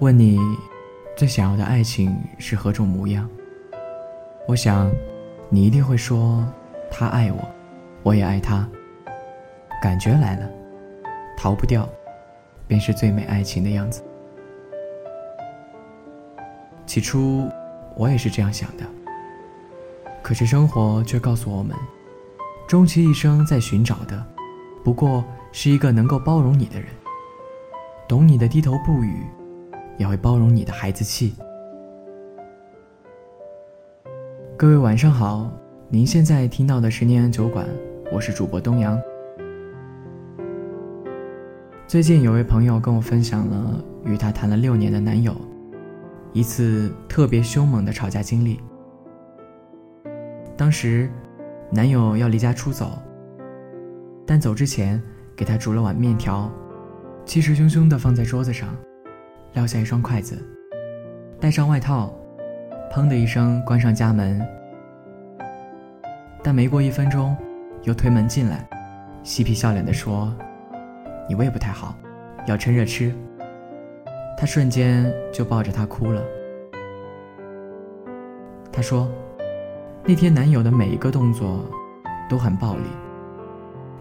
问你，最想要的爱情是何种模样？我想，你一定会说，他爱我，我也爱他。感觉来了，逃不掉，便是最美爱情的样子。起初，我也是这样想的。可是生活却告诉我们，终其一生在寻找的，不过是一个能够包容你的人，懂你的低头不语。也会包容你的孩子气。各位晚上好，您现在听到的是念安酒馆，我是主播东阳。最近有位朋友跟我分享了与他谈了六年的男友一次特别凶猛的吵架经历。当时，男友要离家出走，但走之前给他煮了碗面条，气势汹汹地放在桌子上。撂下一双筷子，带上外套，砰的一声关上家门。但没过一分钟，又推门进来，嬉皮笑脸地说：“你胃不太好，要趁热吃。”他瞬间就抱着她哭了。他说：“那天男友的每一个动作都很暴力，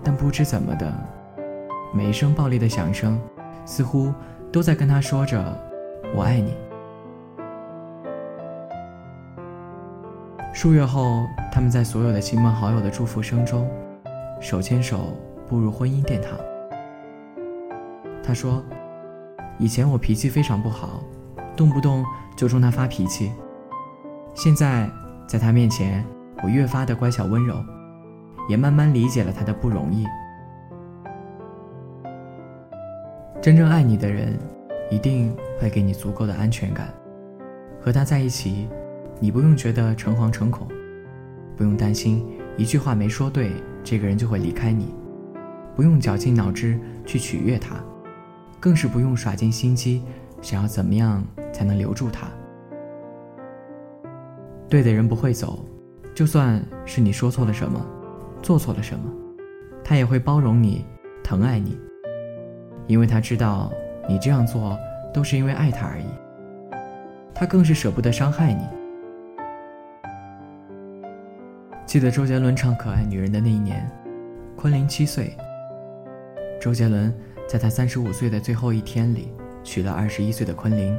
但不知怎么的，每一声暴力的响声，似乎……”都在跟他说着“我爱你”。数月后，他们在所有的亲朋好友的祝福声中，手牵手步入婚姻殿堂。他说：“以前我脾气非常不好，动不动就冲他发脾气。现在在他面前，我越发的乖巧温柔，也慢慢理解了他的不容易。”真正爱你的人，一定会给你足够的安全感。和他在一起，你不用觉得诚惶诚恐，不用担心一句话没说对，这个人就会离开你，不用绞尽脑汁去取悦他，更是不用耍尽心机想要怎么样才能留住他。对的人不会走，就算是你说错了什么，做错了什么，他也会包容你，疼爱你。因为他知道你这样做都是因为爱他而已，他更是舍不得伤害你。记得周杰伦唱《可爱女人》的那一年，昆凌七岁。周杰伦在他三十五岁的最后一天里娶了二十一岁的昆凌。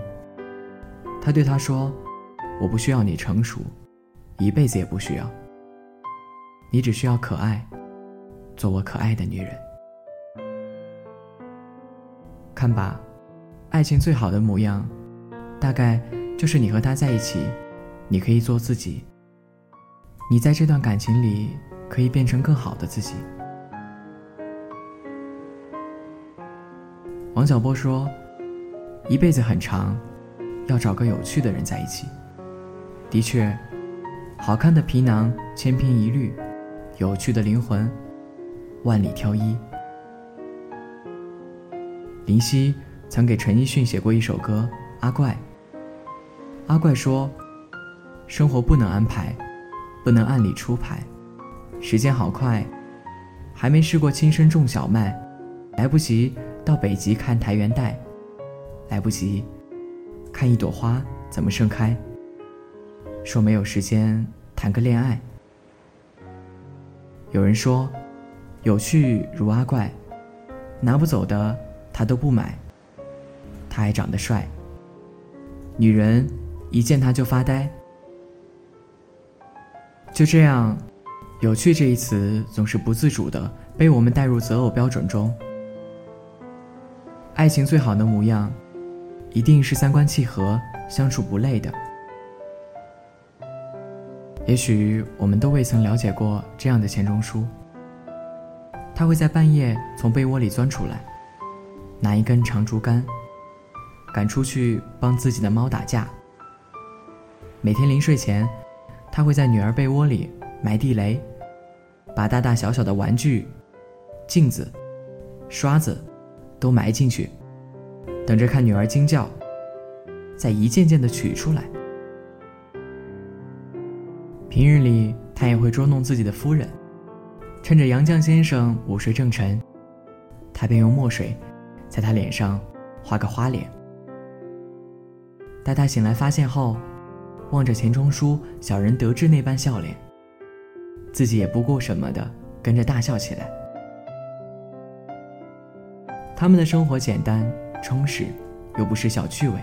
他对她说：“我不需要你成熟，一辈子也不需要。你只需要可爱，做我可爱的女人。”看吧，爱情最好的模样，大概就是你和他在一起，你可以做自己。你在这段感情里可以变成更好的自己。王小波说：“一辈子很长，要找个有趣的人在一起。”的确，好看的皮囊千篇一律，有趣的灵魂万里挑一。林夕曾给陈奕迅写过一首歌《阿怪》。阿怪说：“生活不能安排，不能按理出牌，时间好快，还没试过亲身种小麦，来不及到北极看苔原带，来不及看一朵花怎么盛开。说没有时间谈个恋爱。有人说，有趣如阿怪，拿不走的。”他都不买，他还长得帅。女人一见他就发呆。就这样，有趣这一词总是不自主的被我们带入择偶标准中。爱情最好的模样，一定是三观契合、相处不累的。也许我们都未曾了解过这样的钱钟书。他会在半夜从被窝里钻出来。拿一根长竹竿，赶出去帮自己的猫打架。每天临睡前，他会在女儿被窝里埋地雷，把大大小小的玩具、镜子、刷子都埋进去，等着看女儿惊叫，再一件件的取出来。平日里，他也会捉弄自己的夫人，趁着杨绛先生午睡正沉，他便用墨水。在他脸上画个花脸，待他醒来发现后，望着钱钟书小人得志那般笑脸，自己也不顾什么的跟着大笑起来。他们的生活简单充实，又不失小趣味，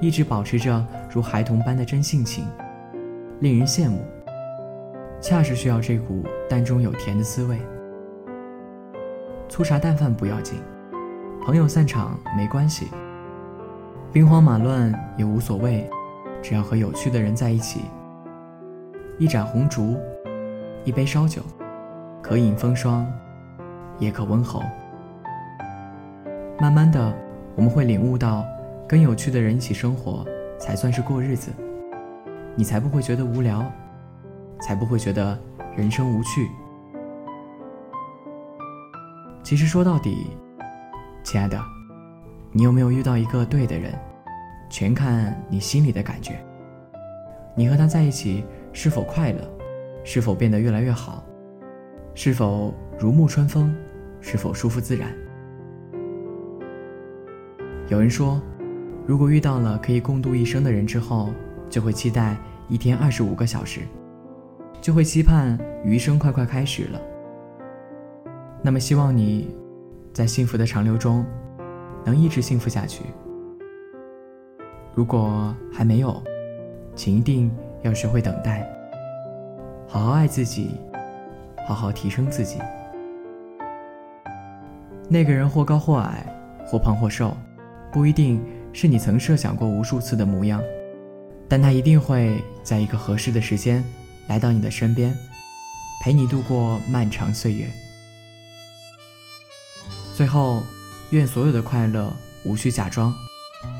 一直保持着如孩童般的真性情，令人羡慕。恰是需要这股淡中有甜的滋味。粗茶淡饭不要紧，朋友散场没关系，兵荒马乱也无所谓，只要和有趣的人在一起。一盏红烛，一杯烧酒，可饮风霜，也可温喉。慢慢的，我们会领悟到，跟有趣的人一起生活，才算是过日子，你才不会觉得无聊，才不会觉得人生无趣。其实说到底，亲爱的，你有没有遇到一个对的人，全看你心里的感觉。你和他在一起是否快乐，是否变得越来越好，是否如沐春风，是否舒服自然。有人说，如果遇到了可以共度一生的人之后，就会期待一天二十五个小时，就会期盼余生快快开始了。那么，希望你在幸福的长流中，能一直幸福下去。如果还没有，请一定要学会等待，好好爱自己，好好提升自己。那个人或高或矮，或胖或瘦。不一定是你曾设想过无数次的模样，但他一定会在一个合适的时间来到你的身边，陪你度过漫长岁月。最后，愿所有的快乐无需假装，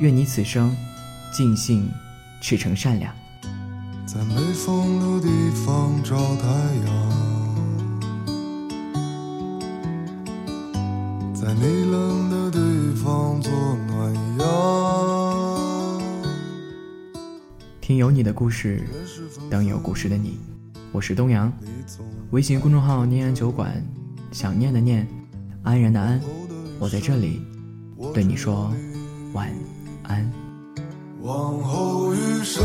愿你此生尽兴，赤诚善良。在没风的地方找太阳，在你冷的地方做暖阳。听有你的故事，等有故事的你。我是东阳，微信公众号“念安酒馆”，想念的念，安然的安，我在这里对你说晚安。往后余生，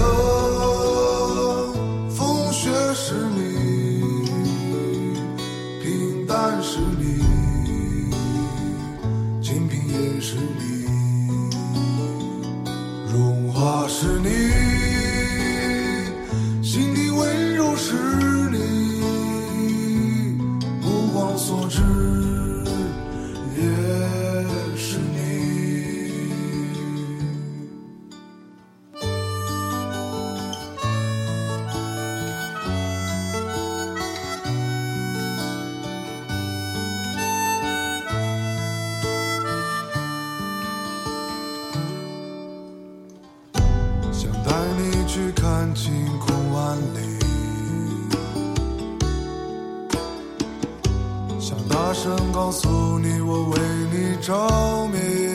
去看晴空万里，想大声告诉你，我为你着迷。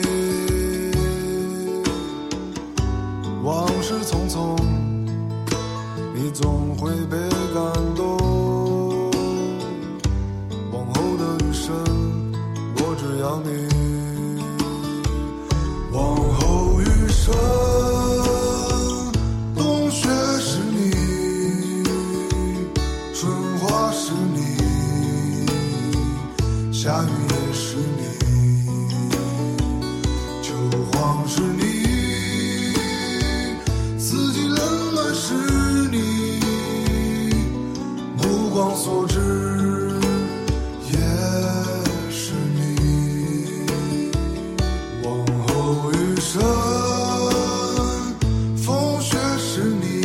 目光所至也是你，往后余生，风雪是你，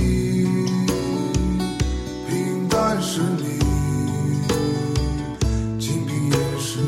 平淡是你。清贫也是